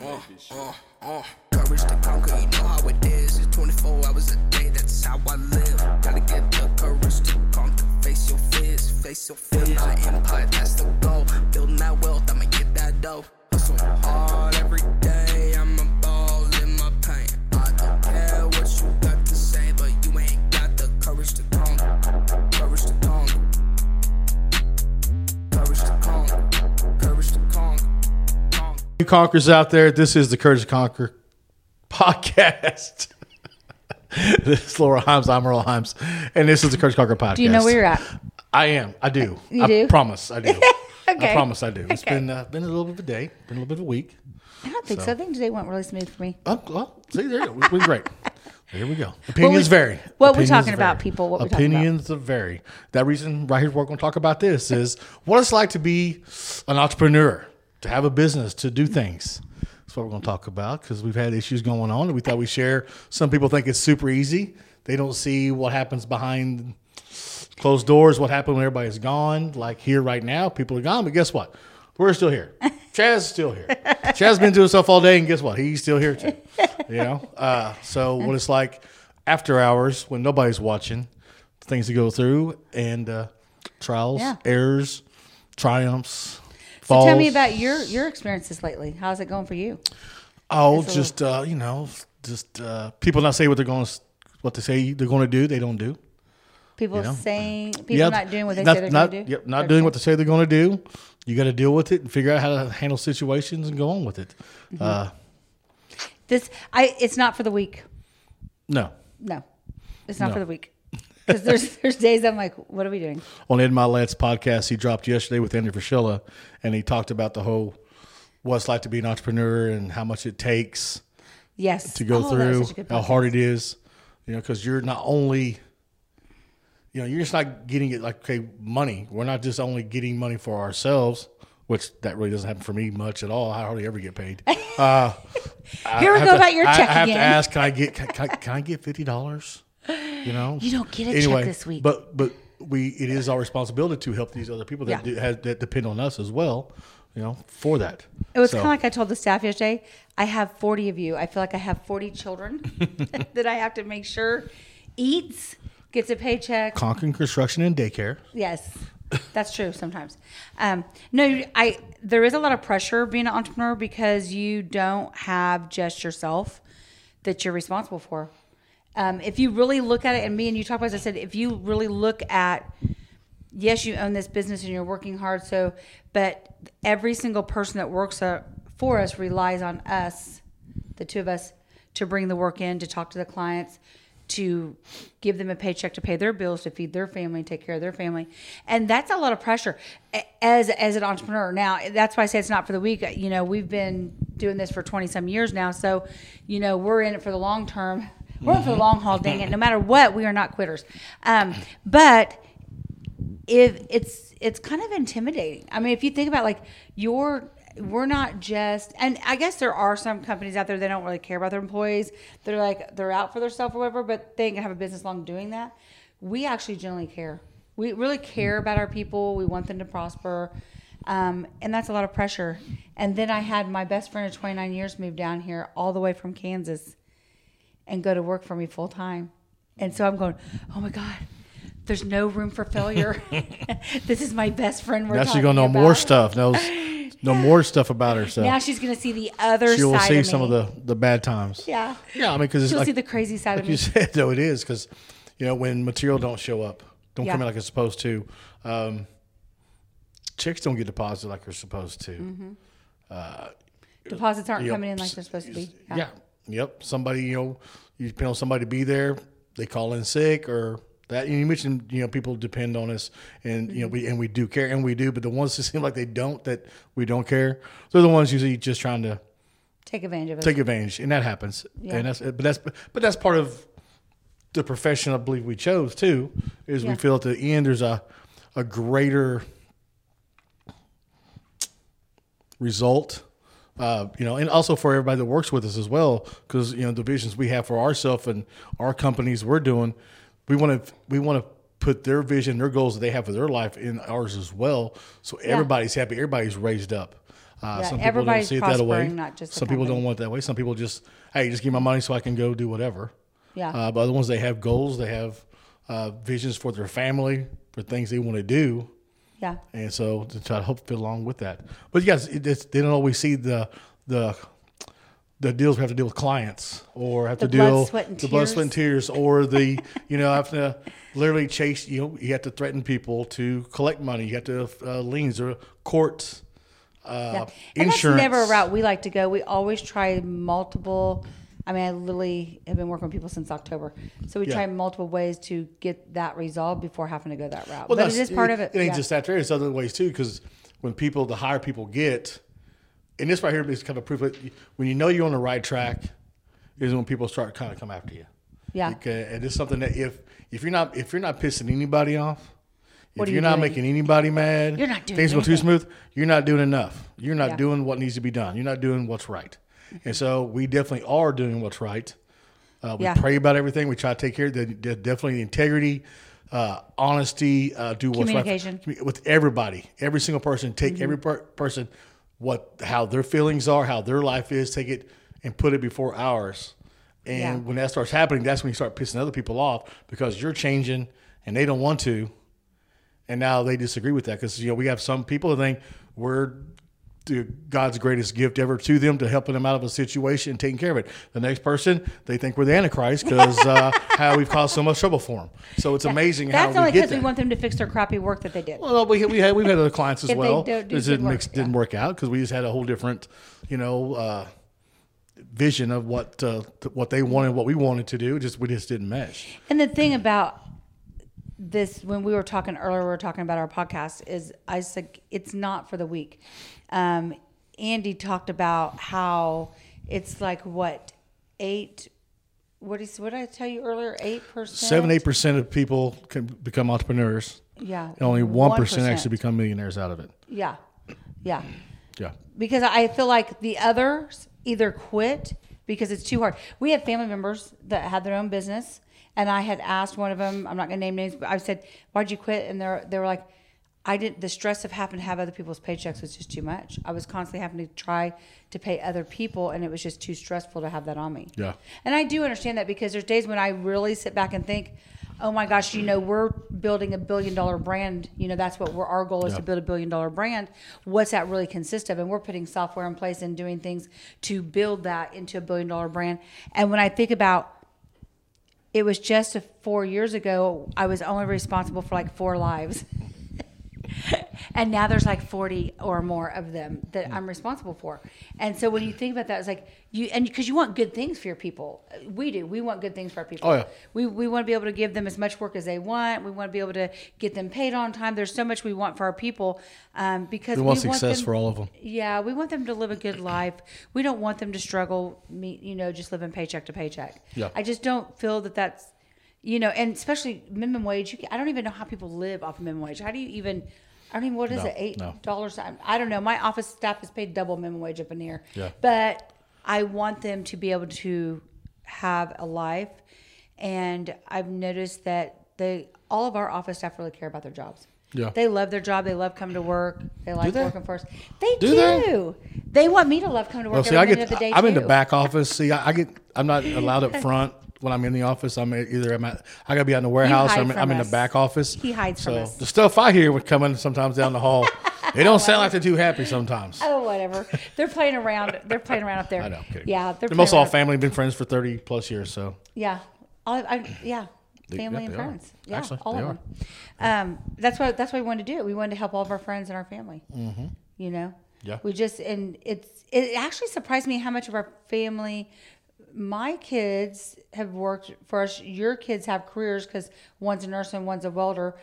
Uh, uh, uh. Courage to conquer, you know how it is. It's 24 hours a day, that's how I live. Gotta get the courage to conquer. Face your fears, face your fears. My empire, that's the goal. Building that wealth, I'ma get that dough. Hustle hard every day, conquerors out there, this is the Courage to Conquer podcast. this is Laura Himes. I'm Earl Himes. And this is the Courage to Conquer podcast. Do you know where you're at? I am. I do. You I do? promise I do. I Okay. promise I do. It's Okay. been uh, been a little bit of a day, been a little bit of a week. I don't think so. I think today went really smooth for me. Oh, well, see, there you go. We're great. There we go. Opinions vary. what we Opinions talking about, people? What we talking about? Opinions vary. That reason right here, we're going to talk about this is what it's like to be an entrepreneur, to have a business, to do things. That's what we're going to talk about because we've had issues going on, and we thought we'd share. Some people think it's super easy. They don't see what happens behind closed doors, what happened when everybody's gone. Like here right now, people are gone, but guess what? We're still here. Chaz's still here. Chaz's been doing stuff all day, and guess what? He's still here too. You know. Uh, so what it's like after hours when nobody's watching, things to go through, and uh, trials, Yeah. errors, triumphs. So tell me about your your experiences lately. How's it going for you? Oh, just uh, you know, just uh, people not say what they're going to, what they say they're going to do. They don't do. People You know? saying people Yeah, not doing what they not, say they're going to do. Yep, not doing what they say they're going to do. You got to deal with it and figure out how to handle situations and go on with it. Mm-hmm. Uh, This I it's not for the week. no, No, it's not No. for the week. Because there's there's days I'm like, what are we doing? on Ed Mylett's podcast he dropped yesterday with Andy Frisella, and he talked about the whole what it's like to be an entrepreneur and how much it takes Yes, to go Oh, through, such a good how hard it is, you know, because you're not only, you know, you're just not getting it like okay, money. We're not just only getting money for ourselves, which that really doesn't happen for me much at all. I hardly ever get paid. Uh, I Here we have go to- about your I- check I have again. to ask, can I get can, can I, can I get fifty dollars? You know, You don't get a check this week. But but we it is our responsibility to help these other people that Yeah. do, has, that depend on us as well. You know, for that. It was So- kind of like I told the staff yesterday. I have 40 of you. I feel like I have 40 children that I have to make sure eats, gets a paycheck. Conquering construction and daycare. Yes, that's true sometimes. Um, no, I there is a lot of pressure being an entrepreneur because you don't have just yourself that you're responsible for. Um, if you really look at it, and me and you talk about, this, I said, if you really look at, yes, you own this business and you're working hard. So, but every single person that works for us relies on us, the two of us, to bring the work in, to talk to the clients, to give them a paycheck to pay their bills, to feed their family, take care of their family, and that's a lot of pressure as as an entrepreneur. Now, that's why I say it's not for the week. You know, we've been doing this for twenty some years now, so you know we're in it for the long term. We're for the long haul. Dang it! No matter what, we are not quitters. Um, but if it's it's kind of intimidating. I mean, if you think about like you're we're not just and I guess there are some companies out there that don't really care about their employees. They're like they're out for themselves or whatever, but they have a business long doing that. We actually generally care. We really care about our people. We want them to prosper. Um, and that's a lot of pressure. And then I had my best friend of 29 years move down here all the way from Kansas and go to work for me full time. And so I'm going, oh my God, there's no room for failure. this is my best friend. We're Now she's gonna know about. more stuff. Knows know more stuff about herself. Now she's going to see the other she will see of some of the the bad times. Yeah. Yeah, I mean, because it's She'll like, see the crazy side like of you said, though it is because you know when material don't show up, don't Yeah. come in like it's supposed to. Um, chicks don't get deposited like they're supposed to. Mm-hmm. Deposits aren't coming in like they're supposed to be. Yeah. Yep. Somebody, you know, you depend on somebody to be there. They call in sick or that. You mentioned, you know, people depend on us, and you know, we and we do care, and we do. But the ones that seem like they don't, that we don't care, they're the ones usually just trying to Take advantage of it. take advantage, and that happens. Yeah. And that's but that's but that's part of the profession I believe we chose too. Is Yeah. we feel at the end there's a a greater result. Uh, you know, and also for everybody that works with us as well, because you know the visions we have for ourselves and our companies we're doing, we want to we want to put their vision, their goals that they have for their life in ours as well. So everybody's happy, everybody's raised up. Uh, Yeah, some people don't see it that way. not just some people don't want it that way. Some people just, hey, just give me my money so I can go do whatever. Yeah. Uh, but other ones, they have goals, they have uh, visions for their family, for things they want to do. Yeah. and so to try to help fit along with that. But yes, it, it's, they don't always see the the the deals we have to deal with clients or have The to blood, deal and the blood, sweat, and tears, or the you know I have to literally chase. You know, you have to threaten people to collect money. You have to uh, liens or courts, uh, Yeah. And insurance. that's never a route we like to go. We always try multiple. I mean, I literally have been working with people since October, so we Yeah. try multiple ways to get that resolved before having to go that route. Well, but it is part of it. It ain't yeah. just that. There is other ways too, because when people, the higher people get, and this right here is kind of proof. That when you know you're on the right track, is when people start kind of come after you. Yeah. Okay, uh, and it's something that if if you're not if you're not pissing anybody off, What if you're you not making anybody mad, You're not doing things go too smooth. You're not doing enough. You're not Yeah. doing what needs to be done. You're not doing what's right. And so we definitely are doing what's right. Uh, we Yeah. pray about everything. We try to take care of the, the definitely integrity, uh, honesty, uh, do what's Communication. Mm-hmm. right with everybody, every single person. Take every per- person, what how their feelings are, how their life is. Take it and put it before ours. And Yeah. when that starts happening, that's when you start pissing other people off because you're changing and they don't want to, and now they disagree with that because you know we have some people that think we're God's greatest gift ever to them to helping them out of a situation and taking care of it. The next person, they think we're the Antichrist because uh, how we've caused so much trouble for them. So it's amazing That's how only we get That's only because we want them to fix their crappy work that they did. well, we we had we've had other clients as they well. do It didn't work, mix, didn't work out because we just had a whole different, you know, uh, vision of what uh, what they wanted, what we wanted to do. Just we just didn't mesh. And the thing about this, when we were talking earlier, we were talking about our podcast, is I said it's not for the weak. Um, Andy talked about how it's like what eight. What is what did I tell you earlier? Eight percent. Seven eight percent of people can become entrepreneurs. Yeah. And only one percent actually become millionaires out of it. Yeah. Yeah. Yeah. because I feel like the others either quit because it's too hard. We have family members that had their own business, and I had asked one of them. I'm not going to name names, but I said, "Why'd you quit?" And they they were like, "I didn't. The stress of having to have other people's paychecks was just too much. I was constantly having to try to pay other people, and it was just too stressful to have that on me." Yeah. And I do understand that because there's days when I really sit back and think, oh my gosh, you know, we're building a billion dollar brand. You know, that's what we're, our goal is Yeah. to build a billion dollar brand. What's that really consist of? And we're putting software in place and doing things to build that into a billion dollar brand. And when I think about it was just a, four years ago, I was only responsible for like four lives. and now there's like 40 or more of them that I'm responsible for. And so when you think about that, it's like you, and because you want good things for your people. We do. We want good things for our people. Oh, yeah. We, we want to be able to give them as much work as they want. We want to be able to get them paid on time. There's so much we want for our people um, because We want we success them, for all of them. yeah, we want them to live a good life. We don't want them to struggle, you know, just living paycheck to paycheck. Yeah. I just don't feel that that's, you know, and especially minimum wage. You can, I don't even know how people live off of minimum wage. How do you even? I don't even. What is No, it? Eight dollars. I, I don't know. My office staff is paid double minimum wage up in here. Yeah. But I want them to be able to have a life, and I've noticed that they all of our office staff really care about their jobs. Yeah. They love their job. They love coming to work. They like they? working for us. They Do do. they? They? want me to love coming to work Well, see, every I get of the day I'm in the back office. See, I, I get I'm not allowed up front when I'm in the office. I'm either I'm at I got to be out in the warehouse. or I'm, I'm in the back office. He hides from so us. the stuff I hear would come in sometimes down the hall. They don't sound like they're too happy sometimes. Oh, whatever. They're playing around. They're playing around up there. I know. Yeah, they're, they're most all family. Been friends for 30 plus years. So Yeah, all, I, yeah, They- family and they are. friends. Yeah, Actually, all of them. Um, that's why that's why we wanted to do it. We wanted to help all of our friends and our family. Mm-hmm. You know. Yeah. We just and it's it actually surprised me how much of our family. My kids have worked for us. Your kids have careers because one's a nurse and one's a welder.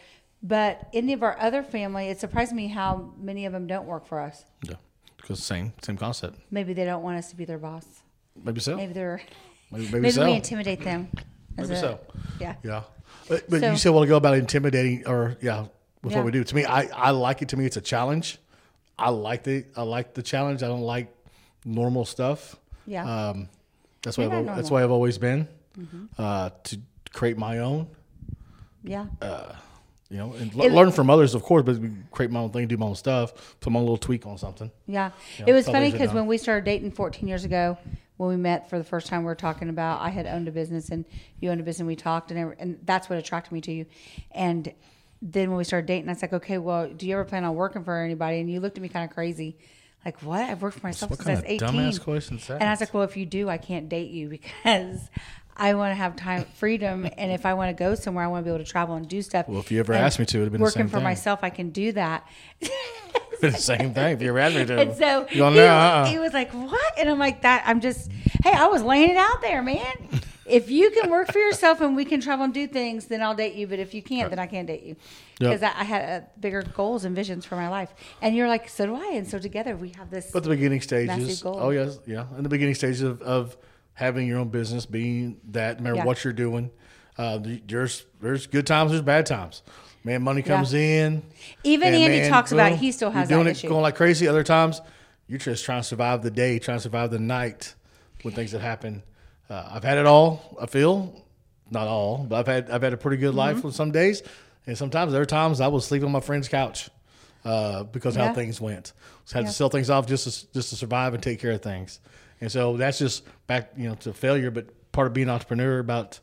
But any of our other family, it surprised me how many of them don't work for us. yeah, because same same concept. Maybe they don't want us to be their boss. Maybe so. Maybe they're Maybe, maybe, maybe so. we intimidate them. Maybe it- so. Yeah. Yeah. But, but So- you said a while ago about intimidating or yeah, with Yeah. what we do. To me, I, I like it. To me, it's a challenge. I like the I like the challenge. I don't like normal stuff. Yeah. Um, that's why I've, that's why I've always been Mm-hmm. uh, to create my own. yeah. uh, You know, and l- learn from others, of course, but create my own thing, do my own stuff, put my own little tweak on something. Yeah. Yeah, it was funny because when we started dating 14 years ago, when we met for the first time, we were talking about I had owned a business and you owned a business. And we talked, and and that's what attracted me to you. And then when we started dating, I was like, okay, well, do you ever plan on working for anybody? And you looked at me kind of crazy, like, what? I've worked for myself What since I was kind 18. of dumbass question? And I was like, well, if you do, I can't date you because. I want to have time, freedom, and if I want to go somewhere, I want to be able to travel and do stuff. Well, if you ever And asked me to, it'd have been working for thing. myself. I can do that. the same thing. If you're asked me to, And so you he, no, uh-uh. he was like, "What?" And I'm like, "That I'm just, hey, I was laying it out there, man. If you can work for yourself and we can travel and do things, then I'll date you. But if you can't, then I can't date you Yep. because I, I had uh, bigger goals and visions for my life. And you're like, so do I. And so together we have this. But the beginning stages. Goal. Oh yes, yeah. In the beginning stages of, of having your own business, being that, no matter Yeah. what you're doing, uh, there's there's good times, there's bad times. Man, money comes in. Even and Andy talks about he still has you're doing that it issue. going like crazy. Other times, you're just trying to survive the day, trying to survive the night with things that happen. Uh, I've had it all. I feel not all, but I've had I've had a pretty good life Mm-hmm. on some days, and sometimes there are times I will sleep on my friend's couch uh, because Yeah. how things went. So I had Yeah. to sell things off just to, just to survive and take care of things. And so that's just back, you know, to failure. But part of being an entrepreneur about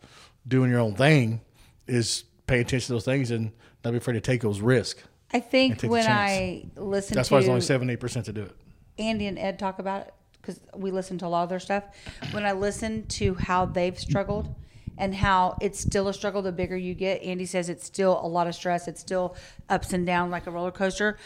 doing your own thing is pay attention to those things and not be afraid to take those risks. I think when. I listen That's to why it's only seven, eight percent to do it. Andy and Ed talk about it because we listen to a lot of their stuff. When I listen to how they've struggled and how it's still a struggle the bigger you get, Andy says it's still a lot of stress. It's still ups and down like a roller coaster.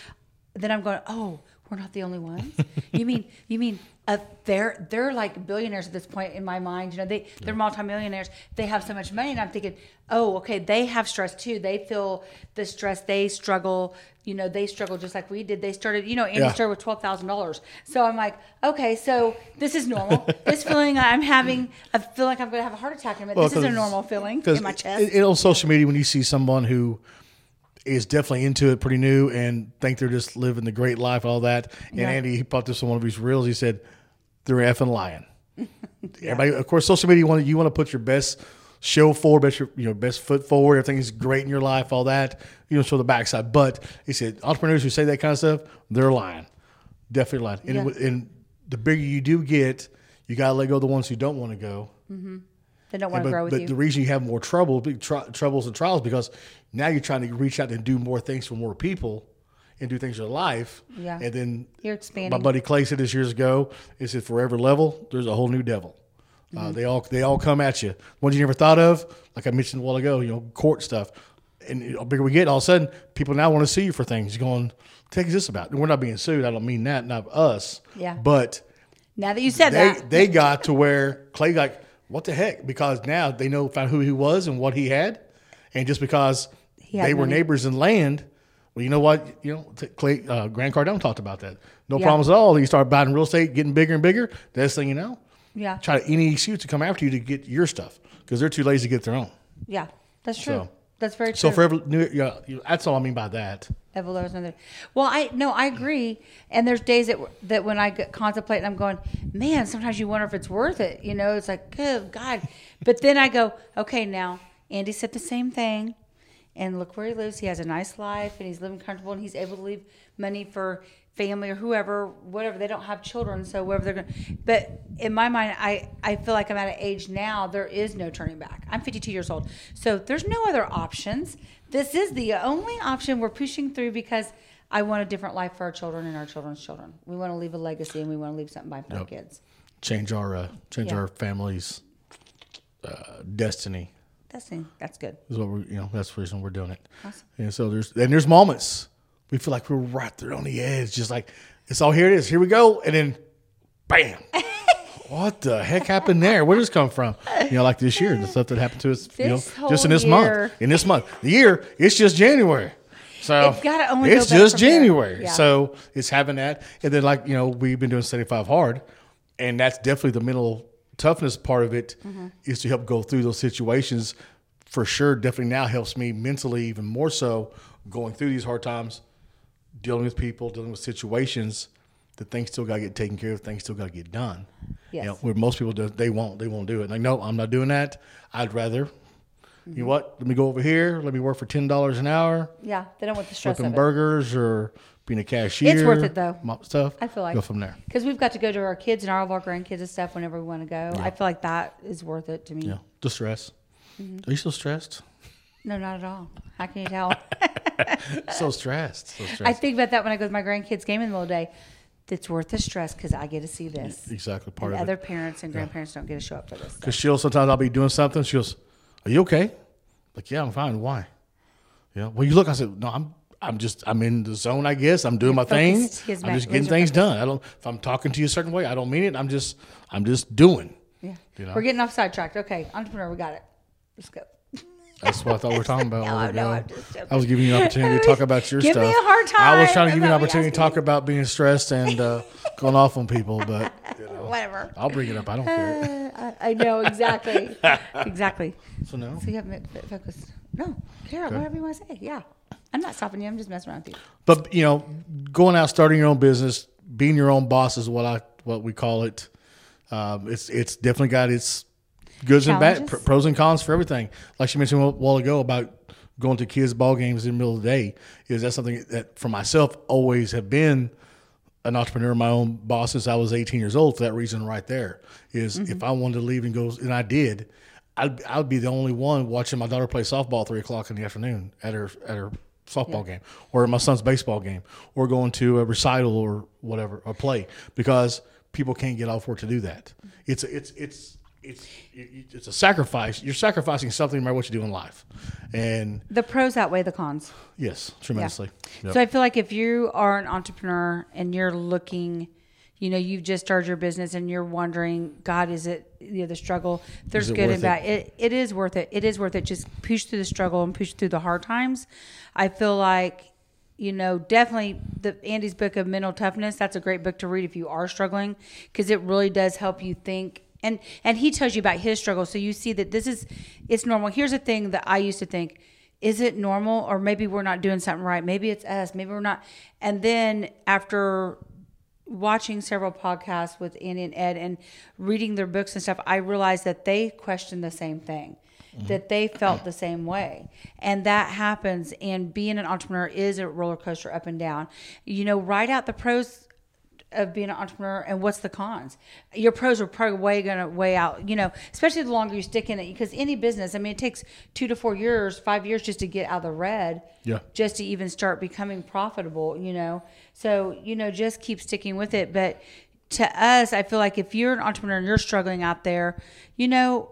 Then I'm going, oh, we're not the only ones. you mean you mean uh, they're they're like billionaires at this point in my mind. You know, they they're multimillionaires. They have so much money, and I'm thinking, oh, okay, they have stress too. They feel the stress. They struggle. You know, they struggle just like we did. They started. You know, Andy Yeah. started with twelve thousand dollars. So I'm like, okay, so this is normal. this feeling I'm having, I feel like I'm going to have a heart attack in a minute. Well, this is a normal feeling in my chest. it- it- on social media, when you see someone who is definitely into it, pretty new, and think they're just living the great life, all that. And Yeah. Andy, he popped this on one of his reels. He said, "They're effing lying." Everybody, of course, social media. You want to, you want to put your best show forward, best your, you know, best foot forward. Everything's great in your life, all that. You know, show the backside. But he said, entrepreneurs who say that kind of stuff, they're lying. Definitely lying. And, Yeah. it- and the bigger you do get, you got to let go of the ones who don't want to go. Mm-hmm. They don't want to But, grow with but you. the reason you have more trouble, big tr- troubles and trials, because now you're trying to reach out and do more things for more people and do things in your life. Yeah. And then You're expanding. my buddy Clay said this years ago. He said, "Forever level, there's a whole new devil. Mm-hmm. Uh, they all they all come at you. Ones you never thought of, like I mentioned a while ago. You know, court stuff. And the bigger we get, all of a sudden, people now want to sue you for things. You're going, "Take this about." And we're not being sued. I don't mean that, not us. Yeah. But now that you said they that, they got to where Clay like, what the heck? Because now they know found who he was and what he had, and just because they were money. neighbors in land, well, you know what? You know, t- Clay uh, Grant Cardone talked about that. No Yeah. problems at all. You start buying real estate, getting bigger and bigger. The next thing you know, yeah, try to any excuse to come after you to get your stuff because they're too lazy to get their own. yeah, that's true. So- that's very true. So for every new, yeah, that's all I mean by that. Another. Well, I no, I agree. And there's days that that when I contemplate, and I'm going, man. Sometimes you wonder if it's worth it. You know, it's like, good God. But then I go, okay, now Andy said the same thing, and look where he lives. He has a nice life, and he's living comfortable, and he's able to leave money for family or whoever, whatever. They don't have children, so wherever they're going. But in my mind, I I feel like I'm at an age now. There is no turning back. I'm 52 years old, so there's no other options. This is the only option we're pushing through because I want a different life for our children and our children's children. We want to leave a legacy and we want to leave something behind for our kids. Change our uh, change Yeah. our family's uh, destiny. That's that's good. is what we're you know that's the reason we're doing it. Awesome. And so there's and there's moments we feel like we're right there on the edge, just like it's all here it is, here we go, and then bam. what the heck happened there? Where did this come from? You know, like this year, the stuff that happened to us, you know, just in this year. month. In this month. The year, it's just January. So It's it's just. January. Yeah. So it's having that. And then like, you know, we've been doing 75 hard, and that's definitely the mental toughness part of it is Mm-hmm. to help go through those situations for sure definitely now helps me mentally even more so going through these hard times dealing with people dealing with situations that things still got to get taken care of things still got to get done Yes. you know, where most people do they won't they won't do it like no i'm not doing that i'd rather You know what? Let me go over here. Let me work for ten dollars an hour, Yeah, they don't want the stress flipping of it. burgers or being a cashier. It's worth it, though. Stuff. I feel like go from there. because we've got to go to our kids and all of our grandkids and stuff whenever we want to go. I feel like that is worth it to me. Yeah, the stress. Mm-hmm. Are you still stressed? No, not at all. How can you tell? so stressed. So I think about that when I go to my grandkids' game in the middle of the day. It's worth the stress because I get to see this. exactly part And of other it. parents and grandparents don't get to show up for this. Because she'll sometimes I'll be doing something. She goes, "Are you okay?" Like, yeah, I'm fine. Why? Yeah. Well, you look. I said, no, I'm. I'm just. I'm in the zone. I guess I'm doing my thing. focused. I'm just getting things done. I don't. If I'm talking to you a certain way, I don't mean it. I'm just. I'm just doing. Yeah. You know? We're getting off sidetracked. Okay, entrepreneur, we got it. Let's go. That's what I thought we were talking about. No, a while I know, ago. I'm just joking. I was giving you an opportunity to talk about your Give me stuff. a hard I was trying to give you an That's all we opportunity to talk about being stressed and uh, going off on people, but Whatever. I'll bring it up. I don't care. I, I know exactly. exactly. So no. So you have to focus. No, Kara, whatever you want to say. Yeah. I'm not stopping you. I'm just messing around with you. But you know, going out, starting your own business, being your own boss is what I what we call it. Um, it's it's definitely got its goods and bad, pros and cons for everything. Like she mentioned a while ago about going to kids' ball games in the middle of the day. Is that something that for myself always have been an entrepreneur, my own boss since I was 18 years old. For that reason, right there is mm-hmm. if I wanted to leave and go, and I did, I'd, I would be the only one watching my daughter play softball at three o'clock in the afternoon at her at her softball game, or my son's baseball game, or going to a recital or whatever, a play, because people can't get off work to do that. Mm-hmm. It's it's it's it's it's a sacrifice. You're sacrificing something no matter what you do in life, and The pros outweigh the cons. yes, tremendously. Yep. So I feel like if you are an entrepreneur and you're looking, you know, you've just started your business and you're wondering, God, is it you know the struggle? There's good and bad. It, it is worth it. It is worth it. Just push through the struggle and push through the hard times. I feel like, you know, definitely the Andy's book of mental toughness. That's a great book to read if you are struggling because it really does help you think. And and he tells you about his struggle, so you see that this is it's normal. Here's a thing that I used to think is it normal? Or maybe we're not doing something right. Maybe it's us. Maybe we're not. And then after watching several podcasts with andy and ed and reading their books and stuff i realized that they questioned the same thing mm-hmm. that they felt the same way. And that happens. And being an entrepreneur is a roller coaster up and down. You know write out the pros of being an entrepreneur and what's the cons? Your pros are probably way going to weigh out you know especially the longer you stick in it because any business i mean it takes two to four years five years just to get out of the red Yeah. just to even start becoming profitable you know? So you know just keep sticking with it. But to us i feel like if you're an entrepreneur and you're struggling out there you know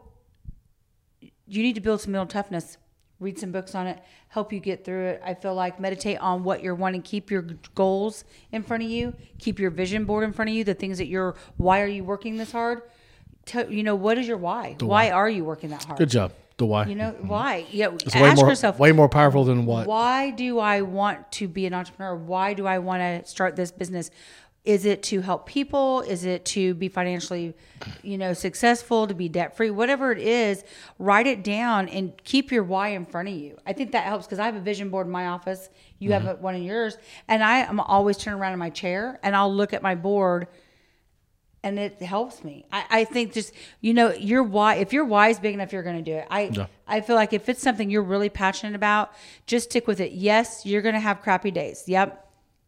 you need to build some mental toughness read some books on it help you get through it i feel like meditate on what you're wanting keep your goals in front of you keep your vision board in front of you the things that you're why are you working this hard Tell you know what is your why why are you working that hard Good job. The why. you know why yeah it's ask more yourself way more powerful than what. why do I want to be an entrepreneur? Why do I want to start this business? Is it to help people? Is it to be financially, you know, successful, to be debt free? Whatever it is, write it down and keep your why in front of you. I think that helps because I have a vision board in my office. You have mm-hmm. one in yours, and I am always turning around in my chair and I'll look at my board and it helps me. I, I think just you know your why. If your why is big enough, you're going to do it. I Yeah. I feel like if it's something you're really passionate about, just stick with it. Yes, you're going to have crappy days. Yep,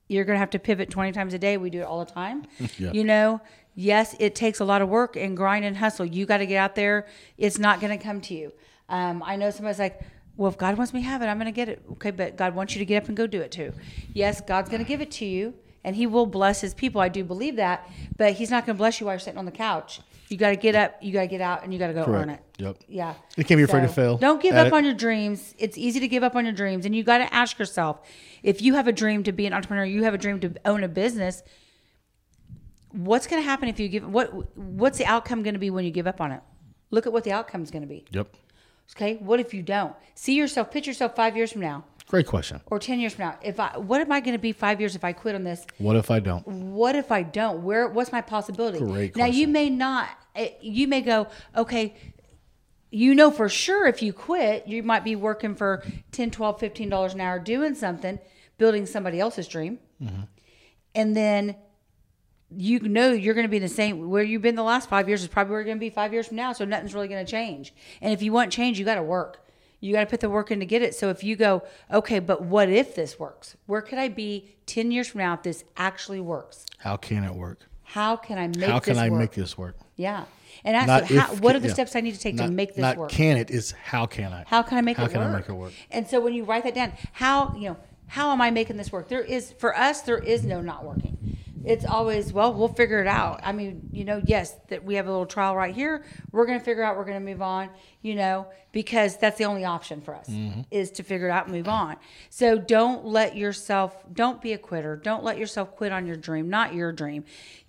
you're going to have to pivot 20 times a day. We do it all the time. Yeah. You know, yes, it takes a lot of work and grind and hustle. You got to get out there. It's not going to come to you. Um, I know somebody's like. Well, if God wants me to have it, I'm going to get it. Okay, but God wants you to get up and go do it too. Yes, God's going to give it to you and he will bless his people. I do believe that, but he's not going to bless you while you're sitting on the couch. You got to get up, you got to get out, and you got to go earn it. Yep. Yeah. You can't be afraid to fail Don't give up it. on your dreams. It's easy to give up on your dreams, and you got to ask yourself if you have a dream to be an entrepreneur, you have a dream to own a business. What's going to happen if you give? What What's the outcome going to be when you give up on it? Look at what the outcome is going to be. Yep. Okay. What if you don't see yourself? Picture yourself five years from now Great question. or ten years from now. If I, what am I going to be five years if I quit on this? What if I don't? what if I don't? Where what's my possibility? Great now you may not you may go, okay, you know for sure if you quit, you might be working for 10, 12, 15 dollars an hour doing something, building somebody else's dream. Mm-hmm. And then you know you're going to be the same where you've been the last five years is probably where you're going to be five years from now. So nothing's really going to change. And if you want change, you got to work. You got to put the work in to get it. So if you go, okay, but what if this works? Where could I be 10 years from now if this actually works? How can it work? How can I make this work? How can I work? make this work? Yeah. And ask them, how, if what are the yeah. steps I need to take to make this not work? can it is how can I? How can I make How it can work? I make it work? And so when you write that down, how you know how am I making this work? There is for us there is no not working. It's always well we'll figure it out. I mean you know yes that we have a little trial right here. We're going to figure out. We're going to move on. You know because that's the only option for us Mm-hmm. is to figure it out and move on. So don't let yourself don't be a quitter. Don't let yourself quit on your dream. Not your dream.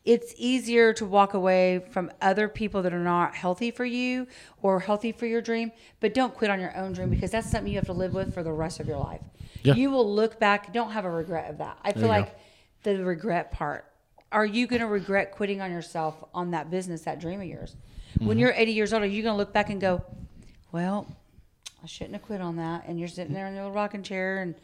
It's easier to walk away from other people that are not healthy for you or healthy for your dream, but don't quit on your own dream because that's something you have to live with for the rest of your life. Yeah. You will look back, don't have a regret of that. I feel like go. The regret part. Are you going to regret quitting on yourself on that business, that dream of yours? Mm-hmm. When you're 80 years old, are you going to look back and go, well, I shouldn't have quit on that? And you're sitting there in your little rocking chair and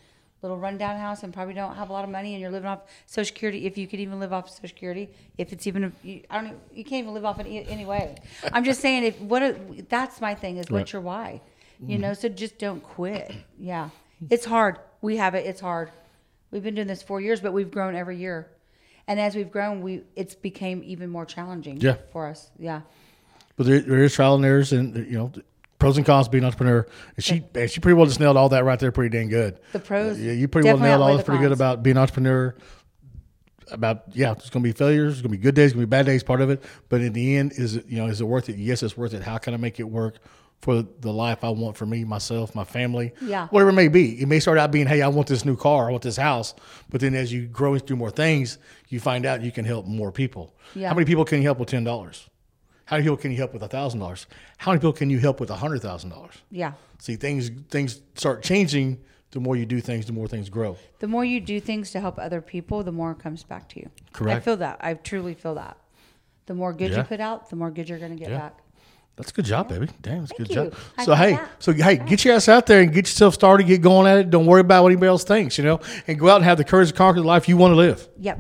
little rundown house and probably don't have a lot of money and you're living off Social Security if you could even live off Social Security if it's even you, I don't know, you can't even live off it anyway. I'm just saying if what a, that's my thing is Right. what's your why, you know? So just don't quit. Yeah, it's hard. We have it. It's hard. We've been doing this four years, but we've grown every year, and as we've grown, we it's became even more challenging. Yeah. for us. Yeah. But there, there is trial and errors, and you know, pros and cons of being an entrepreneur. And she, and she pretty well just nailed all that right there, pretty dang good. The pros Yeah, you pretty well nailed all this pretty good about being an entrepreneur. About yeah, there's gonna be failures, there's gonna be good days, gonna be bad days, part of it. But in the end, is it you know is it worth it? Yes, it's worth it. How can I make it work for the life I want for me, myself, my family, Yeah. whatever it may be? It may start out being, hey, I want this new car, I want this house, but then as you grow and do more things, you find out you can help more people. Yeah. How many people can you help with ten dollars? How many people can you help with a thousand dollars? How many people can you help with a hundred thousand dollars? Yeah. See, things things start changing. The more you do things, the more things grow. The more you do things to help other people, the more it comes back to you. Correct. I feel that. I truly feel that. The more good Yeah. you put out, the more good you're going to get Yeah. back. That's a good job, baby. Damn, that's a good you. job. I So hey, that. so hey, get your ass out there and get yourself started. Get going at it. Don't worry about what anybody else thinks, you know, and go out and have the courage to conquer the life you want to live. Yep.